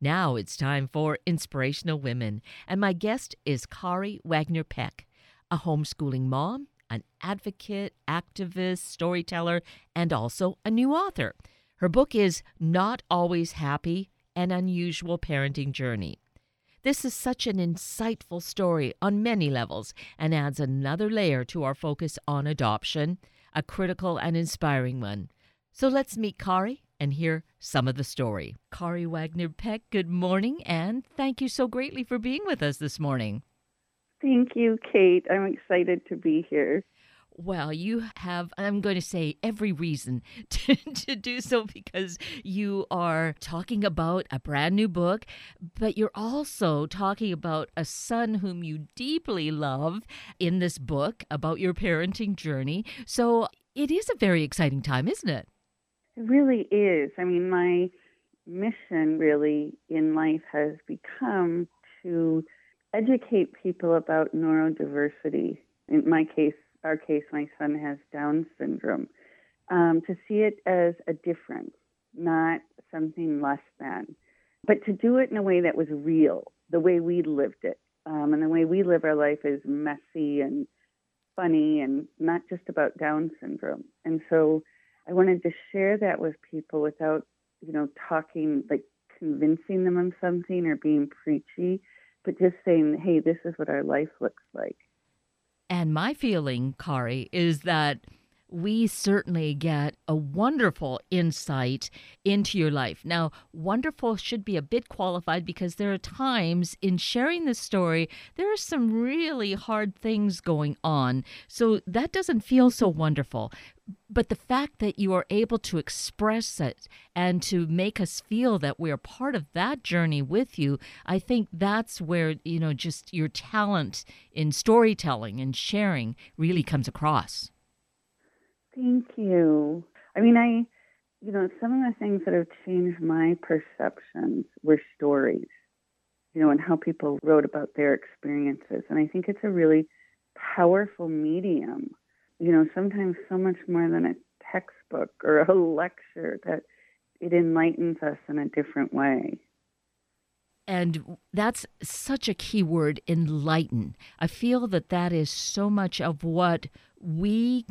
Now it's time for Inspirational Women, and my guest is Kari Wagner Peck, a homeschooling mom, an advocate, activist, storyteller, and also a new author. Her book is Not Always Happy An Unusual Parenting Journey. This is such an insightful story on many levels and adds another layer to our focus on adoption, a critical and inspiring one. So let's meet Kari and hear some of the story. Kari Wagner Peck, good morning, and thank you so greatly for being with us this morning. Thank you, Kate. I'm excited to be here. Well, you have, I'm going to say, every reason to, to do so because you are talking about a brand new book, but you're also talking about a son whom you deeply love in this book about your parenting journey. So it is a very exciting time, isn't it? It really is. I mean, my mission really in life has become to educate people about neurodiversity. In my case, our case, my son has Down syndrome. Um, to see it as a difference, not something less than, but to do it in a way that was real, the way we lived it. Um, and the way we live our life is messy and funny and not just about Down syndrome. And so I wanted to share that with people without, you know, talking like convincing them of something or being preachy, but just saying, hey, this is what our life looks like. And my feeling, Kari, is that we certainly get a wonderful insight into your life. Now, wonderful should be a bit qualified because there are times in sharing this story, there are some really hard things going on. So that doesn't feel so wonderful. But the fact that you are able to express it and to make us feel that we're part of that journey with you, I think that's where, you know, just your talent in storytelling and sharing really comes across. Thank you. I mean, I, you know, some of the things that have changed my perceptions were stories, you know, and how people wrote about their experiences. And I think it's a really powerful medium, you know, sometimes so much more than a textbook or a lecture that it enlightens us in a different way. And that's such a key word, enlighten. I feel that that is so much of what we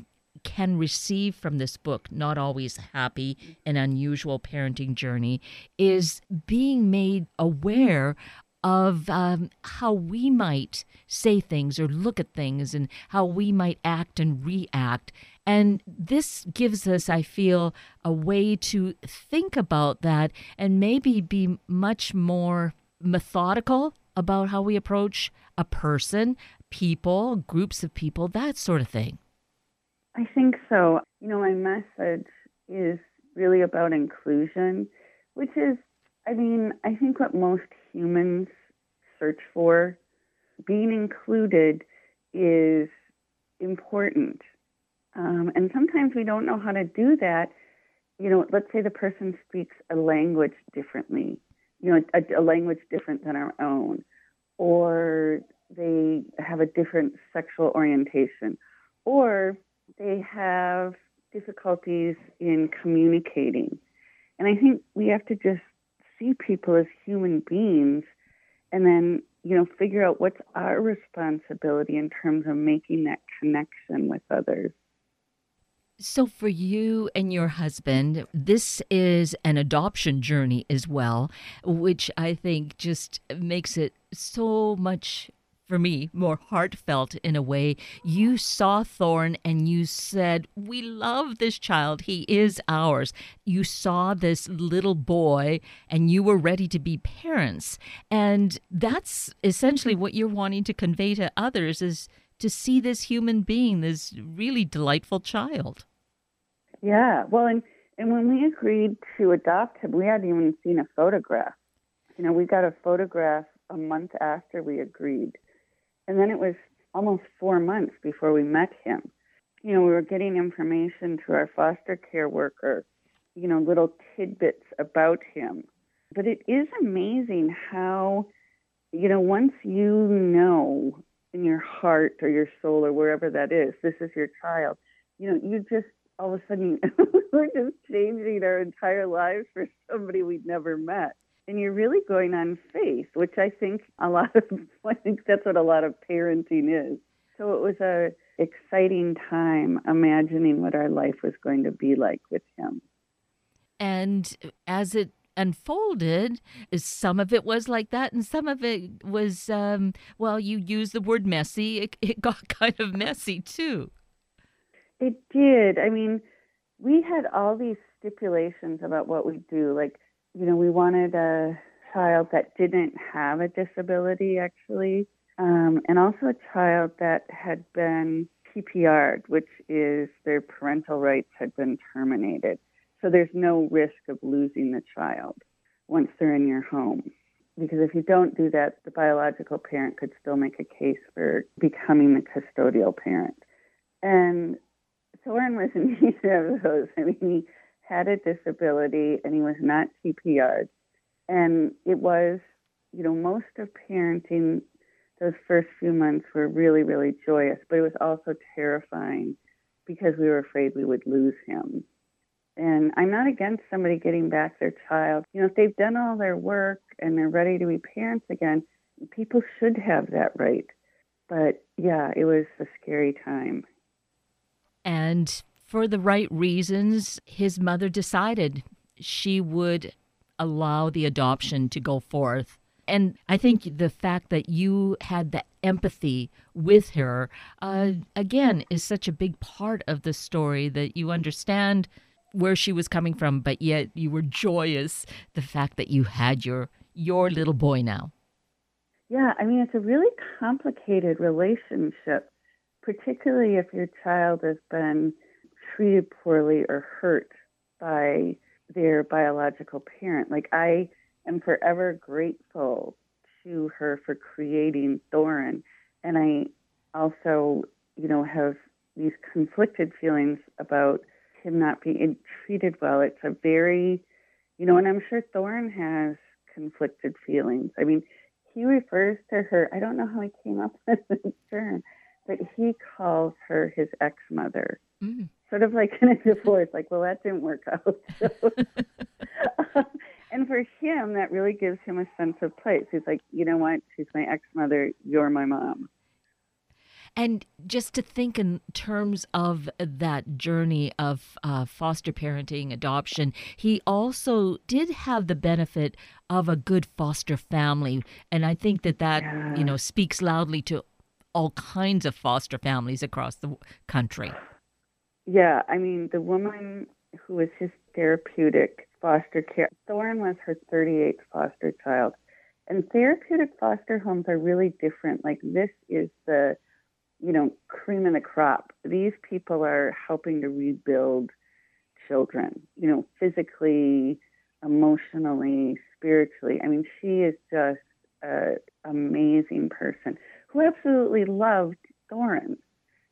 can receive from this book, Not Always Happy, an unusual parenting journey, is being made aware of um, how we might say things or look at things and how we might act and react. And this gives us, I feel, a way to think about that and maybe be much more methodical about how we approach a person, people, groups of people, that sort of thing. I think so. You know, my message is really about inclusion, which is, I mean, I think what most humans search for. Being included is important. Um, and sometimes we don't know how to do that. You know, let's say the person speaks a language differently, you know, a, a language different than our own, or they have a different sexual orientation, or they have difficulties in communicating. And I think we have to just see people as human beings and then, you know, figure out what's our responsibility in terms of making that connection with others. So, for you and your husband, this is an adoption journey as well, which I think just makes it so much for me, more heartfelt in a way. You saw Thorin and you said, We love this child. He is ours. You saw this little boy and you were ready to be parents. And that's essentially what you're wanting to convey to others is to see this human being, this really delightful child. Yeah. Well, and, and when we agreed to adopt him, we hadn't even seen a photograph. You know, we got a photograph a month after we agreed and then it was almost four months before we met him. You know, we were getting information through our foster care worker, you know, little tidbits about him. But it is amazing how, you know, once you know in your heart or your soul or wherever that is, this is your child, you know, you just all of a sudden we're just changing our entire lives for somebody we'd never met. And you're really going on faith, which I think a lot of I think that's what a lot of parenting is. So it was a exciting time imagining what our life was going to be like with him. And as it unfolded, some of it was like that, and some of it was, um, well, you use the word messy. It, it got kind of messy too. It did. I mean, we had all these stipulations about what we do. Like, you know, we wanted a child that didn't have a disability, actually, um, and also a child that had been TPR'd, which is their parental rights had been terminated. So there's no risk of losing the child once they're in your home. Because if you don't do that, the biological parent could still make a case for becoming the custodial parent. And Thorin was in neither of those. I mean, he had a disability and he was not TPR'd. And it was, you know, most of parenting those first few months were really, really joyous, but it was also terrifying because we were afraid we would lose him. And I'm not against somebody getting back their child. You know, if they've done all their work and they're ready to be parents again, people should have that right. But yeah, it was a scary time. And for the right reasons, his mother decided she would allow the adoption to go forth. And I think the fact that you had the empathy with her, uh, again, is such a big part of the story that you understand where she was coming from, but yet you were joyous the fact that you had your your little boy now. Yeah, I mean it's a really complicated relationship, particularly if your child has been treated poorly or hurt by their biological parent. Like I am forever grateful to her for creating Thorin, and I also, you know, have these conflicted feelings about him not being treated well. It's a very, you know, and I'm sure Thorin has conflicted feelings. I mean, he refers to her, I don't know how he came up with this term, but he calls her his ex mother. Mm. Sort of like in a divorce, like, well, that didn't work out. So, and for him, that really gives him a sense of place. He's like, you know what? She's my ex mother. You're my mom. And just to think in terms of that journey of uh, foster parenting, adoption, he also did have the benefit of a good foster family. And I think that that, yeah. you know, speaks loudly to all kinds of foster families across the country. Yeah, I mean, the woman who was his therapeutic foster care, Thorin was her 38th foster child. And therapeutic foster homes are really different. Like, this is the you know, cream of the crop. These people are helping to rebuild children, you know, physically, emotionally, spiritually. I mean, she is just an amazing person who absolutely loved Thorin.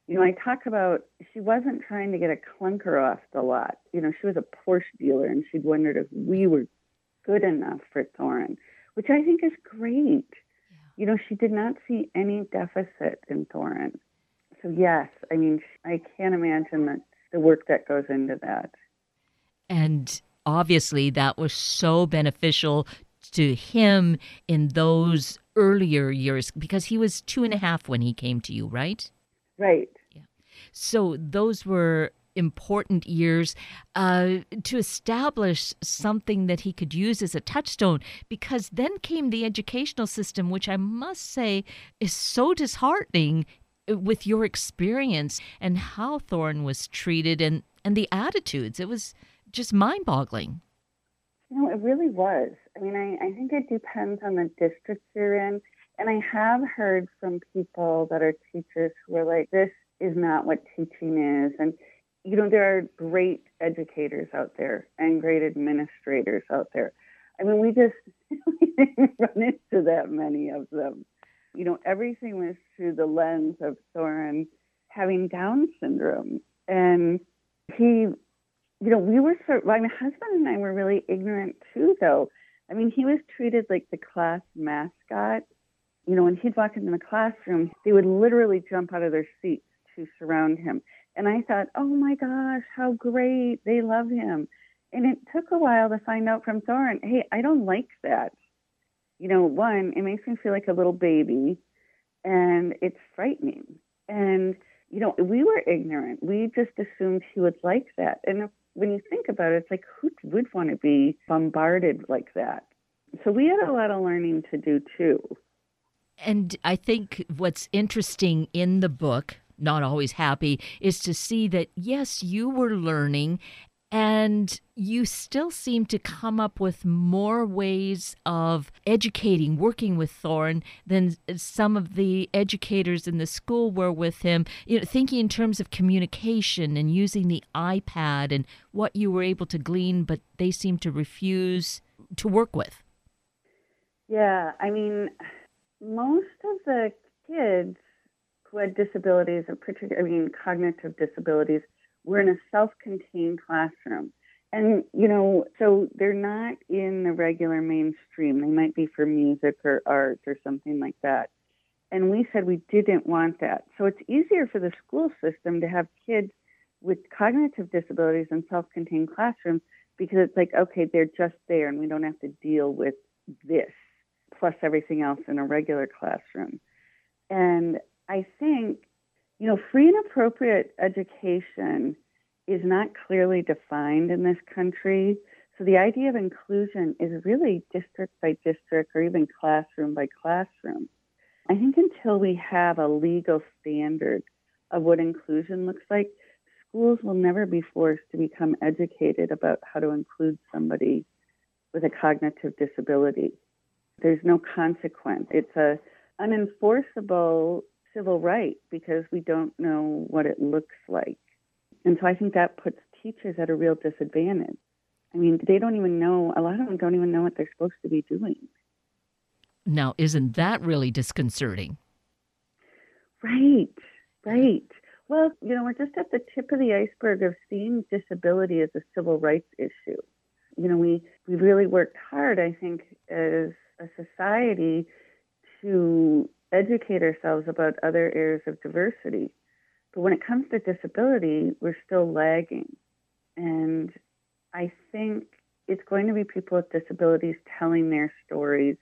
You know, I talk about she wasn't trying to get a clunker off the lot. You know, she was a Porsche dealer and she'd wondered if we were good enough for Thorin, which I think is great you know, she did not see any deficit in Thorin. So, yes, I mean, I can't imagine that the work that goes into that. And obviously, that was so beneficial to him in those earlier years because he was two and a half when he came to you, right? Right. Yeah. So, those were important years uh, to establish something that he could use as a touchstone because then came the educational system, which I must say is so disheartening uh, with your experience and how Thorin was treated and, and the attitudes. It was just mind boggling. You know, it really was. I mean, I, I think it depends on the district you're in. And I have heard from people that are teachers who are like, this is not what teaching is. And you know, there are great educators out there and great administrators out there. I mean, we just run into that many of them. You know, everything was through the lens of Thorin having Down syndrome. And he, you know, we were sort my husband and I were really ignorant too, though. I mean, he was treated like the class mascot. You know, when he'd walk into the classroom, they would literally jump out of their seats to surround him. And I thought, oh my gosh, how great. They love him. And it took a while to find out from Thorin, hey, I don't like that. You know, one, it makes me feel like a little baby and it's frightening. And, you know, we were ignorant. We just assumed he would like that. And when you think about it, it's like, who would want to be bombarded like that? So we had a lot of learning to do too. And I think what's interesting in the book, not always happy, is to see that, yes, you were learning and you still seem to come up with more ways of educating, working with Thorin than some of the educators in the school were with him. You know, thinking in terms of communication and using the iPad and what you were able to glean, but they seem to refuse to work with. Yeah, I mean, most of the kids who had disabilities, or particular, I mean, cognitive disabilities, were in a self-contained classroom. And, you know, so they're not in the regular mainstream. They might be for music or art or something like that. And we said we didn't want that. So it's easier for the school system to have kids with cognitive disabilities in self contained classrooms because it's like, okay, they're just there and we don't have to deal with this plus everything else in a regular classroom. And I think you know, free and appropriate education is not clearly defined in this country. So the idea of inclusion is really district by district or even classroom by classroom. I think until we have a legal standard of what inclusion looks like, schools will never be forced to become educated about how to include somebody with a cognitive disability. There's no consequence. It's a unenforceable civil right because we don't know what it looks like. And so I think that puts teachers at a real disadvantage. I mean, they don't even know, a lot of them don't even know what they're supposed to be doing. Now, isn't that really disconcerting? Right, right. Well, you know, we're just at the tip of the iceberg of seeing disability as a civil rights issue. You know, we, we really worked hard, I think, as a society to educate ourselves about other areas of diversity. But when it comes to disability, we're still lagging. And I think it's going to be people with disabilities telling their stories,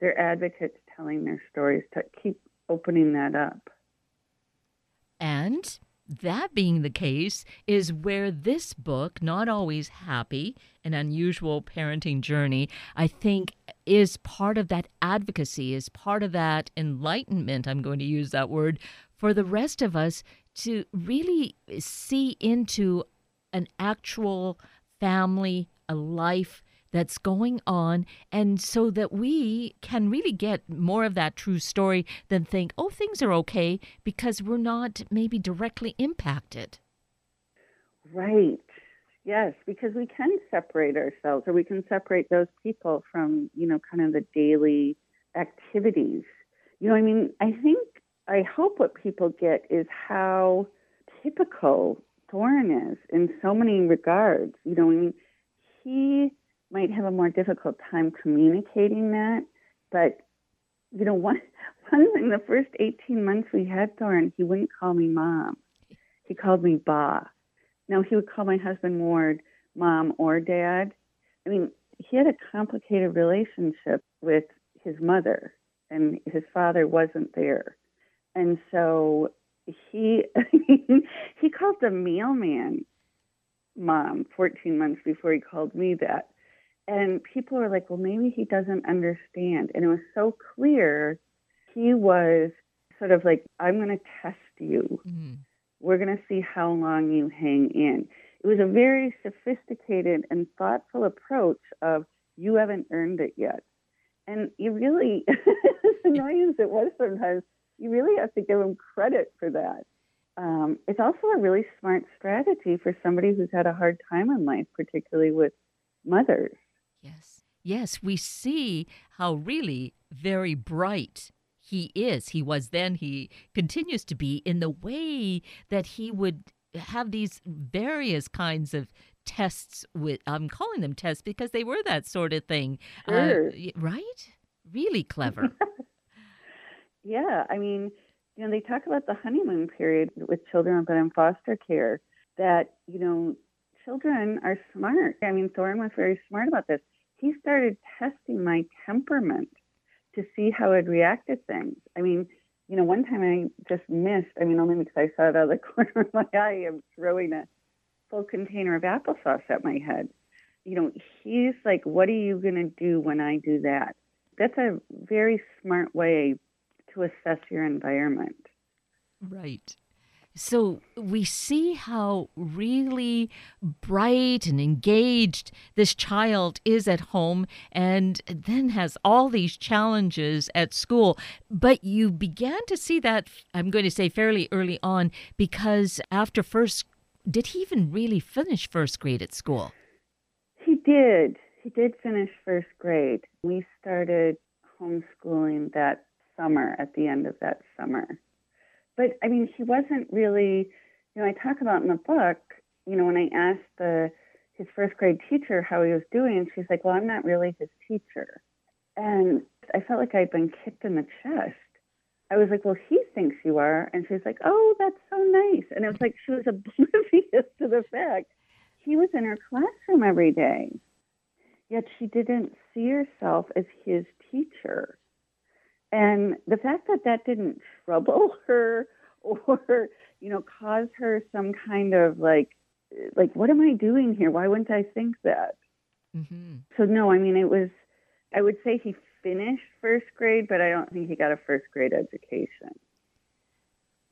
their advocates telling their stories to keep opening that up. And that being the case is where this book, Not Always Happy, an unusual parenting journey, I think is part of that advocacy, is part of that enlightenment, I'm going to use that word, for the rest of us to really see into an actual family, a life that's going on, and so that we can really get more of that true story than think, oh, things are okay because we're not maybe directly impacted. Right. Yes, because we can separate ourselves or we can separate those people from, you know, kind of the daily activities. You know, I mean, I think, I hope what people get is how typical Thorin is in so many regards. You know, I mean, he might have a more difficult time communicating that. But, you know, one, one thing, the first 18 months we had Thorin, he wouldn't call me mom. He called me Ba. Now, he would call my husband Ward mom or dad. I mean, he had a complicated relationship with his mother, and his father wasn't there. And so he he called the mailman mom 14 months before he called me that and people were like, well, maybe he doesn't understand. And it was so clear he was sort of like, I'm going to test you. Mm-hmm. We're going to see how long you hang in. It was a very sophisticated and thoughtful approach of, you haven't earned it yet. And you really, as annoying as it was sometimes, you really have to give him credit for that. Um, it's also a really smart strategy for somebody who's had a hard time in life, particularly with mothers. Yes. Yes, we see how really very bright he is. He was then, he continues to be in the way that he would have these various kinds of tests with I'm calling them tests because they were that sort of thing. Uh, sure. Uh, right? Really clever. yeah, I mean, you know, they talk about the honeymoon period with children who've in foster care that, you know, children are smart. I mean, Thorin was very smart about this. He started testing my temperament to see how I'd react to things. I mean, you know, one time I just missed, I mean, only because I saw it out of the corner of my eye, I'm throwing a full container of applesauce at my head. You know, he's like, what are you going to do when I do that? That's a very smart way to assess your environment. Right. So we see how really bright and engaged this child is at home and then has all these challenges at school. But you began to see that, I'm going to say fairly early on, because after first, did he even really finish first grade at school? He did. He did finish first grade. We started homeschooling that summer, at the end of that summer but I mean, he wasn't really, you know, I talk about in the book, you know, when I asked the his first grade teacher how he was doing, she's like, well, I'm not really his teacher. And I felt like I'd been kicked in the chest. I was like, well, he thinks you are. And she's like, oh, that's so nice. And it was like she was oblivious to the fact he was in her classroom every day. Yet she didn't see herself as his teacher. And the fact that that didn't trouble her or, you know, cause her some kind of like, like, what am I doing here? Why wouldn't I think that? Mm-hmm. So, no, I mean, it was, I would say he finished first grade, but I don't think he got a first grade education.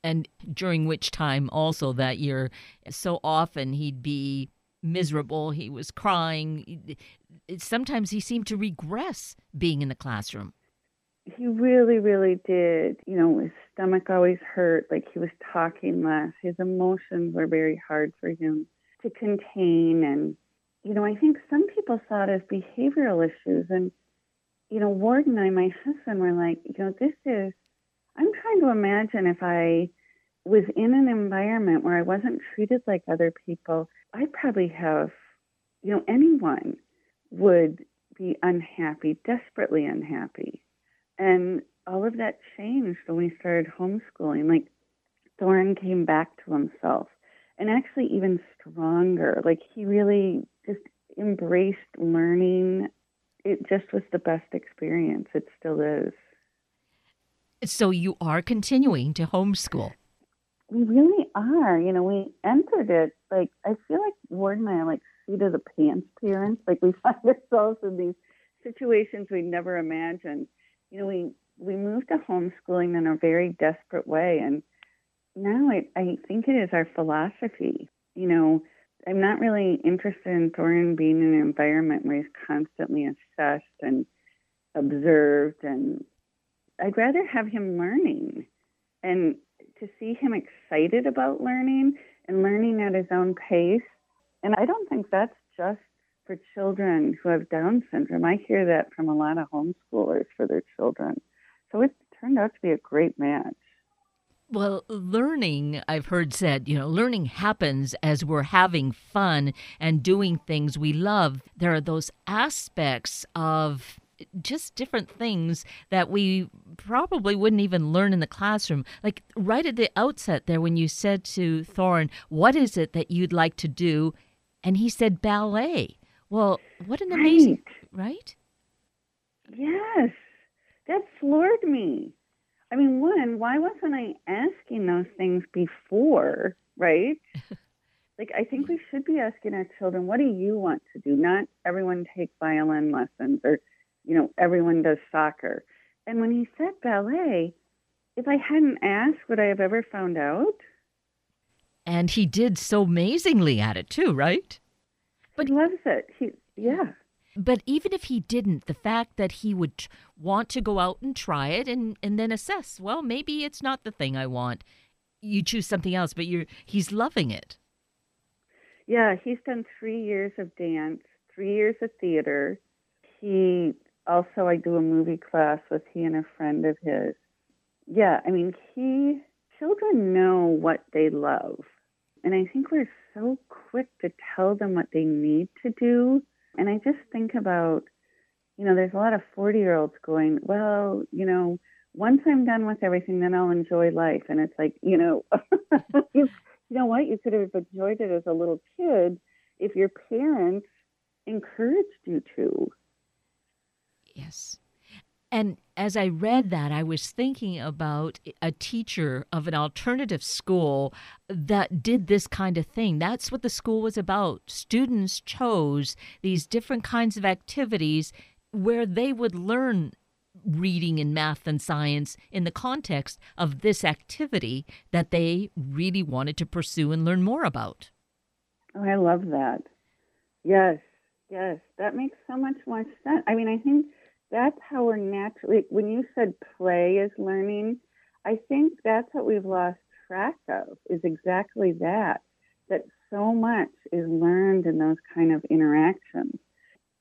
And during which time, also that year, so often he'd be miserable. He was crying. Sometimes he seemed to regress being in the classroom he really, really did. You know, his stomach always hurt, like he was talking less. His emotions were very hard for him to contain. And, you know, I think some people saw it as behavioral issues. And, you know, Ward and I, my husband, were like, you know, this is, I'm trying to imagine if I was in an environment where I wasn't treated like other people, I'd probably have, you know, anyone would be unhappy, desperately unhappy. And all of that changed when we started homeschooling. Like Thorin came back to himself and actually even stronger. Like he really just embraced learning. It just was the best experience. It still is. So you are continuing to homeschool. We really are. You know, we entered it like I feel like Ward and I are like seat of the pants parents. Like we find ourselves in these situations we never imagined you know, we we moved to homeschooling in a very desperate way, and now I, I think it is our philosophy. You know, I'm not really interested in Thorin being in an environment where he's constantly assessed and observed, and I'd rather have him learning and to see him excited about learning and learning at his own pace. And I don't think that's just for children who have Down syndrome. I hear that from a lot of homeschoolers for their children. So it turned out to be a great match. Well, learning, I've heard said, you know, learning happens as we're having fun and doing things we love. There are those aspects of just different things that we probably wouldn't even learn in the classroom. Like right at the outset there, when you said to Thorin, What is it that you'd like to do? And he said ballet. Well, what an amazing, right? right? Yes, that floored me. I mean, one, why wasn't I asking those things before, right? like, I think we should be asking our children, what do you want to do? Not everyone take violin lessons or, you know, everyone does soccer. And when he said ballet, if I hadn't asked, would I have ever found out? And he did so amazingly at it too, right? But he loves it. He, yeah. But even if he didn't, the fact that he would want to go out and try it and, and then assess, well, maybe it's not the thing I want. You choose something else, but you're he's loving it. Yeah, he's done three years of dance, three years of theater. He also I do a movie class with he and a friend of his. Yeah, I mean he children know what they love. And I think we're so quick to tell them what they need to do. And I just think about, you know, there's a lot of 40 year olds going, well, you know, once I'm done with everything, then I'll enjoy life. And it's like, you know, you, you know what? You could have enjoyed it as a little kid. if your parents encouraged you to. Yes. And as I read that, I was thinking about a teacher of an alternative school that did this kind of thing. That's what the school was about. Students chose these different kinds of activities where they would learn reading and math and science in the context of this activity that they really wanted to pursue and learn more about. Oh, I love that. Yes, yes, that makes so much more sense. I mean, I think that's how we're naturally, when you said play is learning, I think that's what we've lost track of is exactly that, that so much is learned in those kind of interactions.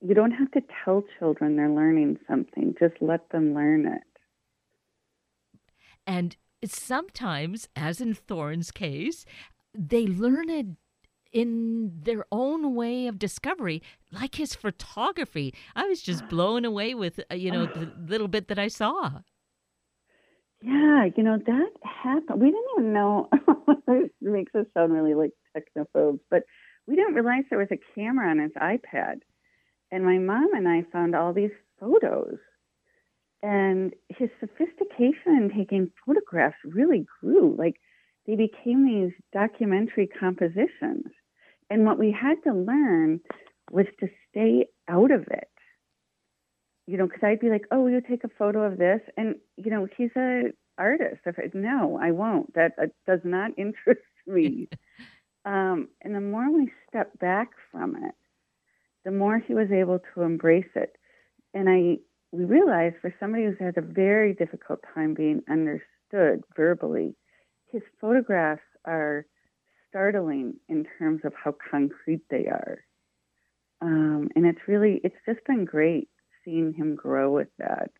You don't have to tell children they're learning something, just let them learn it. And sometimes, as in Thorin's case, they learn it in their own way of discovery, like his photography. I was just blown away with, uh, you know, the little bit that I saw. Yeah, you know, that happened. We didn't even know. it makes us sound really like technophobes, but we didn't realize there was a camera on his iPad. And my mom and I found all these photos. And his sophistication in taking photographs really grew. Like they became these documentary compositions. And what we had to learn was to stay out of it. You know, because I'd be like, "Oh, will you take a photo of this?" And you know, he's a artist. If I, no, I won't. That uh, does not interest me. um, and the more we stepped back from it, the more he was able to embrace it. And I, we realized for somebody who's had a very difficult time being understood verbally, his photographs are startling in terms of how concrete they are. Um, and it's really, it's just been great seeing him grow with that.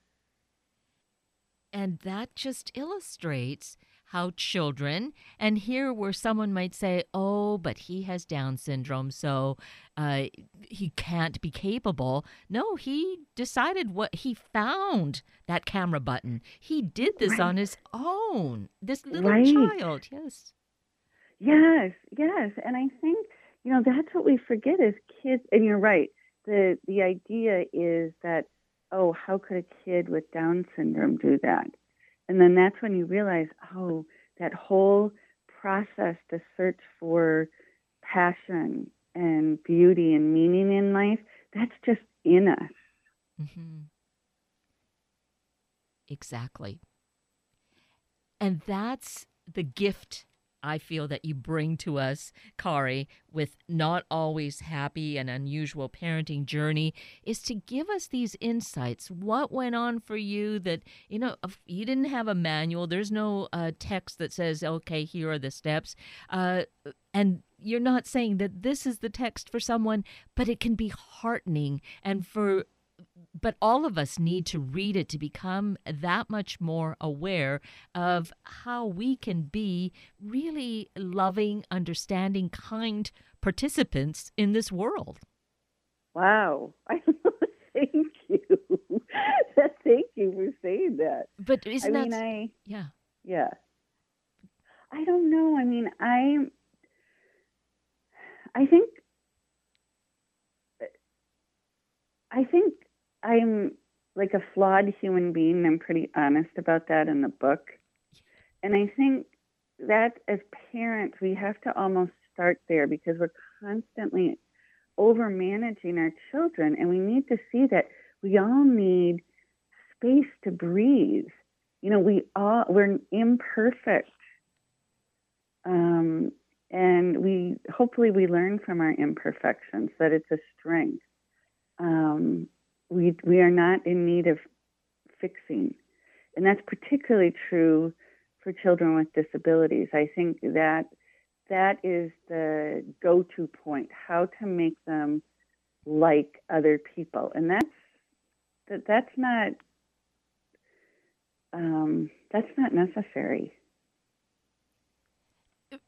And that just illustrates how children, and here where someone might say, oh, but he has Down syndrome, so uh, he can't be capable. No, he decided what he found that camera button. He did this right. on his own. This little right. child, yes. Yes, yes. And I think, you know, that's what we forget as kids. And you're right. The, the idea is that, oh, how could a kid with Down syndrome do that? And then that's when you realize, oh, that whole process to search for passion and beauty and meaning in life, that's just in us. Mm-hmm. Exactly. And that's the gift I feel that you bring to us, Kari, with not always happy and unusual parenting journey, is to give us these insights. What went on for you that, you know, you didn't have a manual, there's no uh, text that says, okay, here are the steps. Uh, and you're not saying that this is the text for someone, but it can be heartening. And for but all of us need to read it to become that much more aware of how we can be really loving, understanding, kind participants in this world. Wow. Thank you. Thank you for saying that. But isn't I that mean, I yeah. Yeah. I don't know. I mean, I I think I think I'm like a flawed human being. I'm pretty honest about that in the book. And I think that as parents, we have to almost start there because we're constantly over managing our children. And we need to see that we all need space to breathe. You know, we all, we're imperfect. Um, and we hopefully we learn from our imperfections that it's a strength. Um, we we are not in need of fixing, and that's particularly true for children with disabilities. I think that that is the go-to point: how to make them like other people, and that's that that's not um, that's not necessary.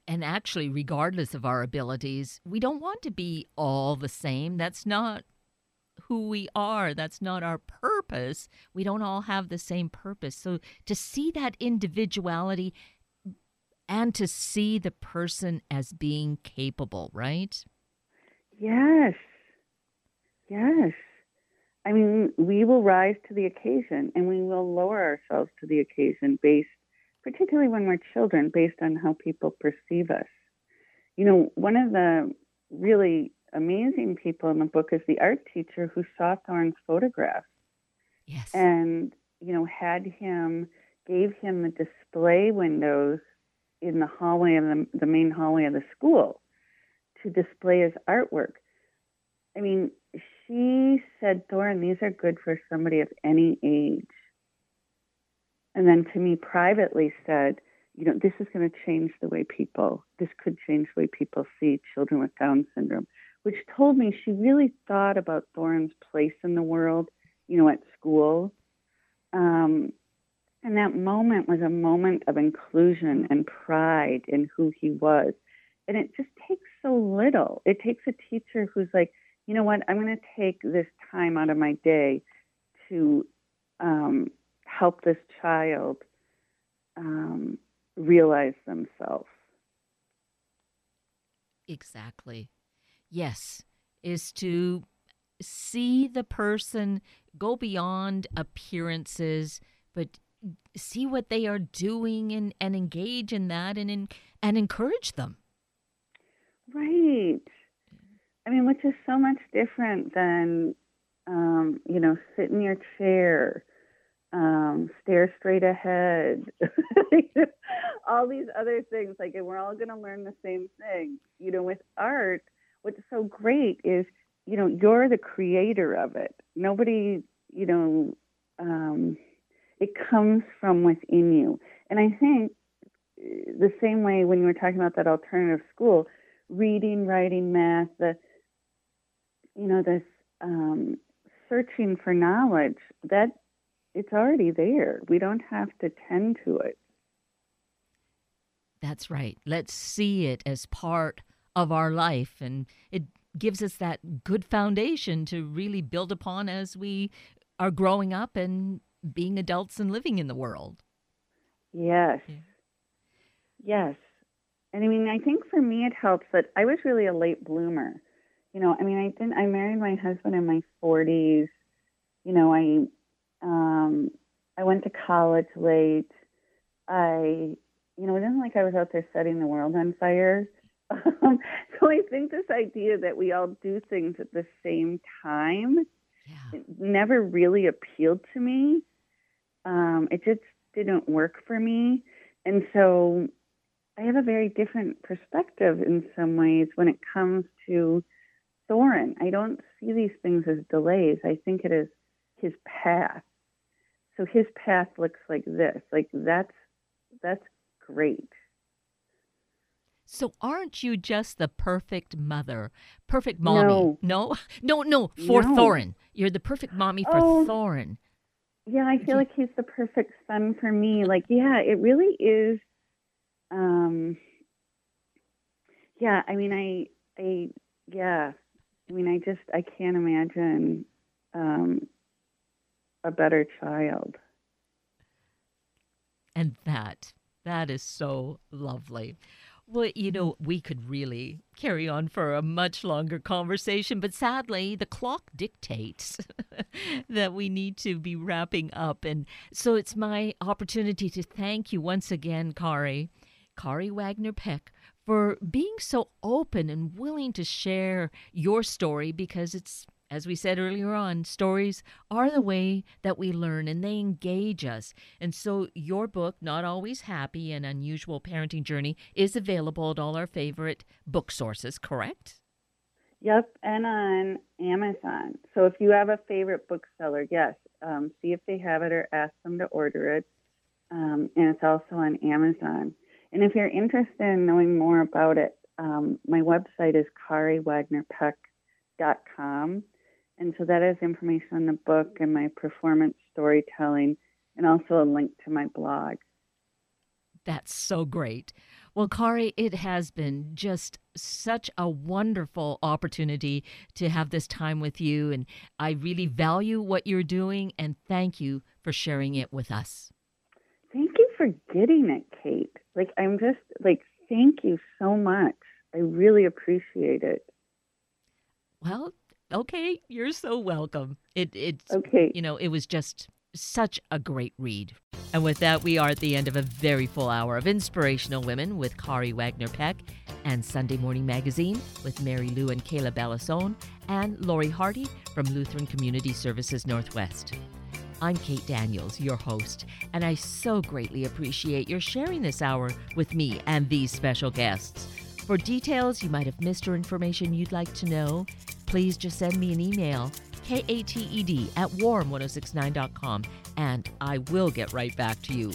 And actually, regardless of our abilities, we don't want to be all the same. That's not who we are. That's not our purpose. We don't all have the same purpose. So to see that individuality and to see the person as being capable, right? Yes. Yes. I mean, we will rise to the occasion and we will lower ourselves to the occasion based, particularly when we're children, based on how people perceive us. You know, one of the really amazing people in the book is the art teacher who saw Thorin's photographs. Yes. And, you know, had him, gave him the display windows in the hallway of the, the main hallway of the school to display his artwork. I mean, she said, Thorne, these are good for somebody of any age. And then to me privately said, you know, this is going to change the way people, this could change the way people see children with Down syndrome, which told me she really thought about Thorin's place in the world, you know, at school. Um, and that moment was a moment of inclusion and pride in who he was. And it just takes so little. It takes a teacher who's like, you know what, I'm going to take this time out of my day to um, help this child um, realize themselves. Exactly. Yes, is to see the person go beyond appearances, but see what they are doing and, and engage in that and in, and encourage them. Right. I mean, which is so much different than, um, you know, sit in your chair, um, stare straight ahead, all these other things. Like, and we're all going to learn the same thing. You know, with art, what's so great is, you know, you're the creator of it. Nobody, you know, um, it comes from within you. And I think uh, the same way when you were talking about that alternative school, reading, writing, math, the you know, this um, searching for knowledge, that it's already there. We don't have to tend to it. That's right. Let's see it as part of our life. And it gives us that good foundation to really build upon as we are growing up and being adults and living in the world. Yes. Yeah. Yes. And I mean, I think for me, it helps that I was really a late bloomer you know, I mean, I didn't. I married my husband in my 40s. You know, I um, I went to college late. I, you know, it isn't like I was out there setting the world on fire. Um, so I think this idea that we all do things at the same time yeah. never really appealed to me. Um, it just didn't work for me, and so I have a very different perspective in some ways when it comes to Thorin. I don't see these things as delays. I think it is his path. So his path looks like this. Like that's that's great. So aren't you just the perfect mother, perfect mommy? No, no, no, no for no. Thorin. You're the perfect mommy for oh, Thorin. Yeah, I feel like he's the perfect son for me. Like, yeah, it really is. Um, yeah, I mean, I, I, yeah, I mean, I just I can't imagine um, a better child. And that that is so lovely. Well, you know, we could really carry on for a much longer conversation, but sadly, the clock dictates that we need to be wrapping up. And so it's my opportunity to thank you once again, Kari, Kari Wagner Peck, for being so open and willing to share your story because it's as we said earlier on, stories are the way that we learn and they engage us. And so, your book, Not Always Happy An Unusual Parenting Journey, is available at all our favorite book sources, correct? Yep, and on Amazon. So, if you have a favorite bookseller, yes, um, see if they have it or ask them to order it. Um, and it's also on Amazon. And if you're interested in knowing more about it, um, my website is kariwagnerpeck.com. And so that has information on the book and my performance storytelling, and also a link to my blog. That's so great. Well, Kari, it has been just such a wonderful opportunity to have this time with you. And I really value what you're doing, and thank you for sharing it with us. Thank you for getting it, Kate. Like, I'm just like, thank you so much. I really appreciate it. Well, okay, you're so welcome. It it's Okay. you know, it was just such a great read. And with that, we are at the end of a very full hour of Inspirational Women with Kari Wagner Peck and Sunday Morning Magazine with Mary Lou and Kayla Bellasone and Lori Hardy from Lutheran Community Services Northwest. I'm Kate Daniels, your host, and I so greatly appreciate your sharing this hour with me and these special guests. For details you might have missed or information you'd like to know, please just send me an email K-A-T-E-D at warm1069.com and I will get right back to you.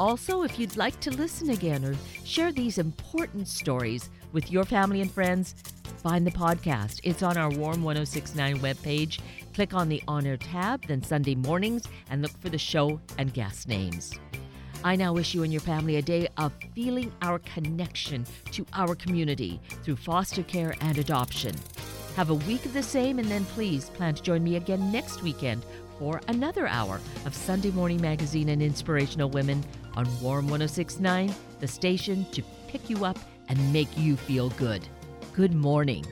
Also, if you'd like to listen again or share these important stories with your family and friends, find the podcast. It's on our Warm 1069 webpage. Click on the On Air tab, then Sunday mornings, and look for the show and guest names. I now wish you and your family a day of feeling our connection to our community through foster care and adoption. Have a week of the same, and then please plan to join me again next weekend for another hour of Sunday Morning Magazine and Inspirational Women on Warm 1069, the station to pick you up and make you feel good. Good morning.